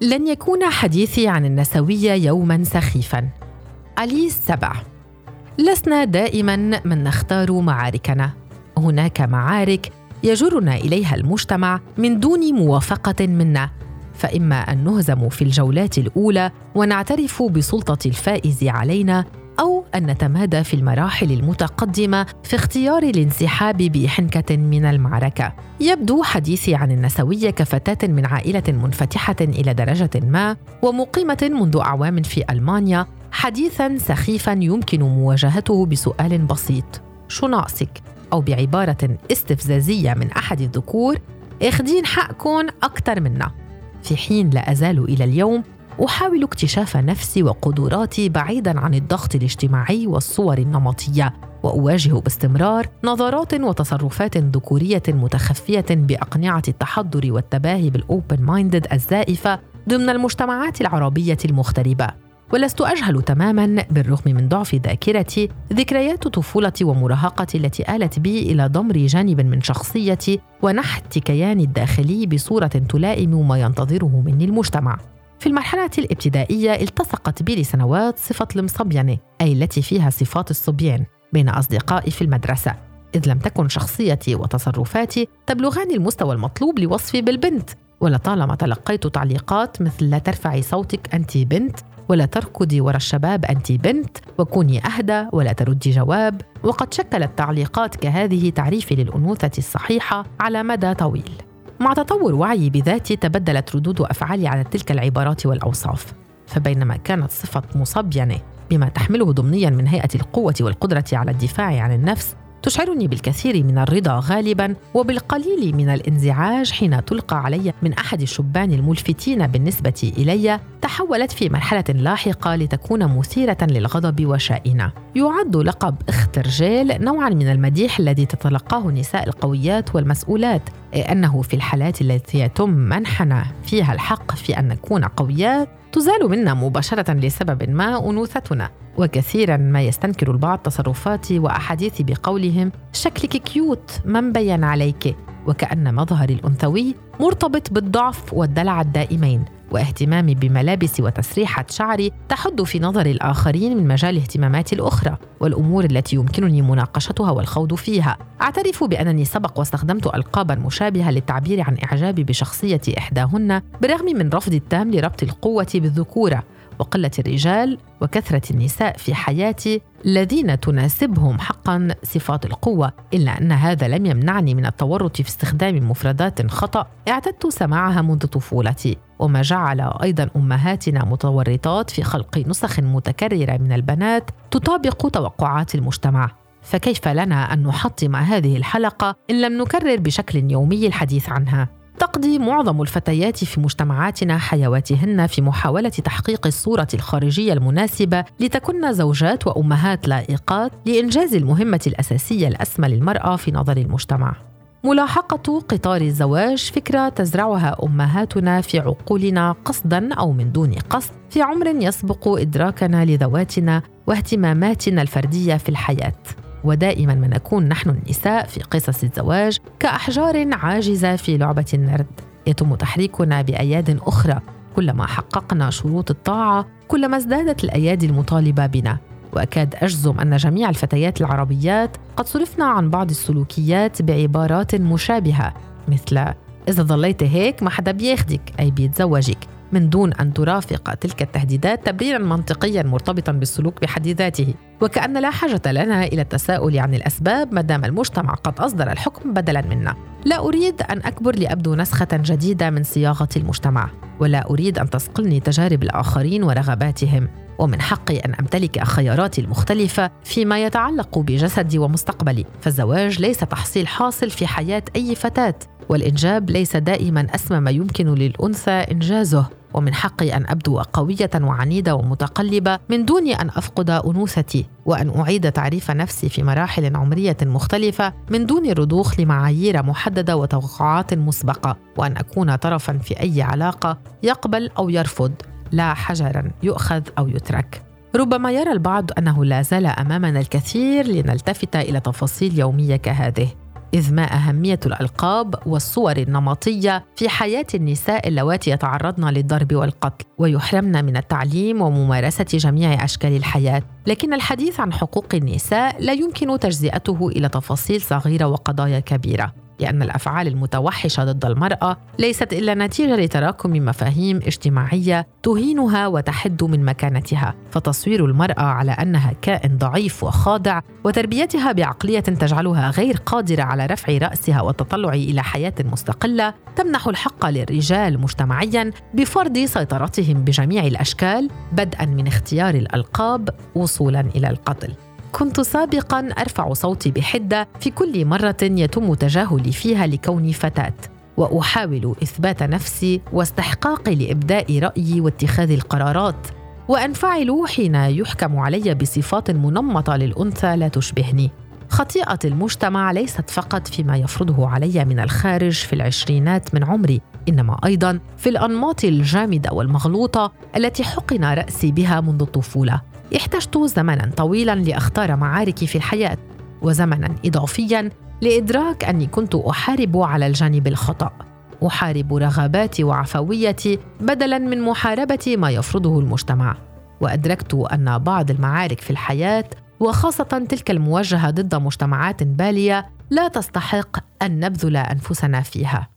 لن يكون حديثي عن النسوية يوما سخيفا. علي السبع. لسنا دائما من نختار معاركنا. هناك معارك يجرنا إليها المجتمع من دون موافقة منا. فإما أن نهزم في الجولات الأولى ونعترف بسلطة الفائز علينا أو أن نتمادى في المراحل المتقدمة في اختيار الانسحاب بحنكة من المعركة. يبدو حديثي عن النسوية كفتاة من عائلة منفتحة إلى درجة ما ومقيمة منذ أعوام في ألمانيا حديثا سخيفا يمكن مواجهته بسؤال بسيط. شو ناقصك أو بعبارة استفزازية من أحد الذكور اخدين حقكم أكثر منا. في حين لا أزال إلى اليوم أحاول اكتشاف نفسي وقدراتي بعيدا عن الضغط الاجتماعي والصور النمطية وأواجه باستمرار نظرات وتصرفات ذكورية متخفية بأقنعة التحضر والتباهي بال open minded الزائفة ضمن المجتمعات العربية المغتربة. ولست أجهل تماما بالرغم من ضعف ذاكرتي ذكريات طفولتي ومراهقتي التي آلت بي إلى ضمر جانب من شخصيتي ونحت كياني الداخلي بصورة تلائم ما ينتظره مني المجتمع. في المرحلة الابتدائية التصقت بي لسنوات صفة المصبينة أي التي فيها صفات الصبيان بين أصدقائي في المدرسة. إذ لم تكن شخصيتي وتصرفاتي تبلغان المستوى المطلوب لوصفي بالبنت ولطالما تلقيت تعليقات مثل لا ترفعي صوتك أنت بنت ولا تركضي ورا الشباب أنت بنت وكوني أهدى ولا تردي جواب. وقد شكلت تعليقات كهذه تعريفي للأنوثة الصحيحة على مدى طويل. مع تطور وعيي بذاتي تبدلت ردود أفعالي على تلك العبارات والأوصاف فبينما كانت صفة مصبينة بما تحمله ضمنيا من هيئة القوة والقدرة على الدفاع عن النفس تشعرني بالكثير من الرضا غالبا وبالقليل من الانزعاج حين تلقى علي من أحد الشبان الملفتين بالنسبة إلي تحولت في مرحلة لاحقة لتكون مثيرة للغضب وشائنة. يعد لقب اخت رجال نوعا من المديح الذي تتلقاه النساء القويات والمسؤولات أي أنه في الحالات التي يتم منحنا فيها الحق في أن نكون قويات تزال منا مباشرة لسبب ما أنوثتنا وكثيرا ما يستنكر البعض تصرفاتي وأحاديثي بقولهم شكلك كيوت ما مبين عليك وكأن مظهري الأنثوي مرتبط بالضعف والدلع الدائمين. واهتمامي بملابسي وتسريحة شعري تحد في نظر الآخرين من مجال اهتماماتي الأخرى والأمور التي يمكنني مناقشتها والخوض فيها. أعترف بأنني سبق واستخدمت ألقابا مشابهة للتعبير عن إعجابي بشخصية إحداهن بالرغم من رفضي التام لربط القوة بالذكورة وقلة الرجال وكثرة النساء في حياتي الذين تناسبهم حقا صفات القوة إلا أن هذا لم يمنعني من التورط في استخدام مفردات خطأ اعتدت سماعها منذ طفولتي. وما جعل أيضا أمهاتنا متورطات في خلق نسخ متكررة من البنات تطابق توقعات المجتمع. فكيف لنا أن نحطم هذه الحلقة إن لم نكرر بشكل يومي الحديث عنها؟ تقضي معظم الفتيات في مجتمعاتنا حيواتهن في محاولة تحقيق الصورة الخارجية المناسبة لتكن زوجات وأمهات لائقات لإنجاز المهمة الأساسية الأسمى للمرأة في نظر المجتمع. ملاحقة قطار الزواج فكرة تزرعها أمهاتنا في عقولنا قصدا أو من دون قصد في عمر يسبق إدراكنا لذواتنا واهتماماتنا الفردية في الحياة. ودائما ما نكون نحن النساء في قصص الزواج كأحجار عاجزة في لعبة النرد. يتم تحريكنا بأياد أخرى. كلما حققنا شروط الطاعة كلما ازدادت الأيادي المطالبة بنا. وأكاد أجزم أن جميع الفتيات العربيات قد صرفنا عن بعض السلوكيات بعبارات مشابهة مثل إذا ظليت هيك ما حدا بياخدك أي بيتزوجك. من دون أن ترافق تلك التهديدات تبريرا منطقيا مرتبطا بالسلوك بحد ذاته. وكأن لا حاجة لنا إلى التساؤل عن الأسباب ما دام المجتمع قد أصدر الحكم بدلا منا. لا أريد أن أكبر لأبدو نسخة جديدة من صياغة المجتمع ولا أريد أن تثقلني تجارب الآخرين ورغباتهم ومن حقي أن أمتلك خياراتي المختلفة فيما يتعلق بجسدي ومستقبلي. فالزواج ليس تحصيل حاصل في حياة أي فتاة والإنجاب ليس دائما أسمى ما يمكن للأنثى إنجازه. ومن حقي أن أبدو قوية وعنيدة ومتقلبة من دون أن أفقد أنوثتي وأن أعيد تعريف نفسي في مراحل عمرية مختلفة من دون الرضوخ لمعايير محددة وتوقعات مسبقة وأن أكون طرفا في أي علاقة يقبل أو يرفض لا حجرا يؤخذ أو يترك. ربما يرى البعض أنه لا زال أمامنا الكثير لنلتفت إلى تفاصيل يومية كهذه. إذ ما أهمية الألقاب والصور النمطية في حياة النساء اللواتي يتعرضن للضرب والقتل ويحرمن من التعليم وممارسة جميع أشكال الحياة. لكن الحديث عن حقوق النساء لا يمكن تجزئته إلى تفاصيل صغيرة وقضايا كبيرة. لأن الأفعال المتوحشة ضد المرأة ليست إلا نتيجة لتراكم مفاهيم اجتماعية تهينها وتحد من مكانتها، فتصوير المرأة على أنها كائن ضعيف وخاضع وتربيتها بعقلية تجعلها غير قادرة على رفع رأسها والتطلع إلى حياة مستقلة تمنح الحق للرجال مجتمعيا بفرض سيطرتهم بجميع الأشكال بدءا من اختيار الألقاب وصولا إلى القتل. كنت سابقا أرفع صوتي بحدة في كل مرة يتم تجاهلي فيها لكوني فتاة. وأحاول إثبات نفسي واستحقاقي لإبداء رأيي واتخاذ القرارات. وانفعل حين يحكم علي بصفات منمطة للأنثى لا تشبهني. خطيئة المجتمع ليست فقط فيما يفرضه علي من الخارج في العشرينات من عمري إنما أيضا في الأنماط الجامدة والمغلوطة التي حقن رأسي بها منذ الطفولة. احتجت زمنا طويلا لأختار معاركي في الحياة وزمنا اضافيا لإدراك أني كنت أحارب على الجانب الخطأ. أحارب رغباتي وعفويتي بدلا من محاربة ما يفرضه المجتمع. وأدركت أن بعض المعارك في الحياة وخاصة تلك الموجهه ضد مجتمعات بالية لا تستحق أن نبذل أنفسنا فيها.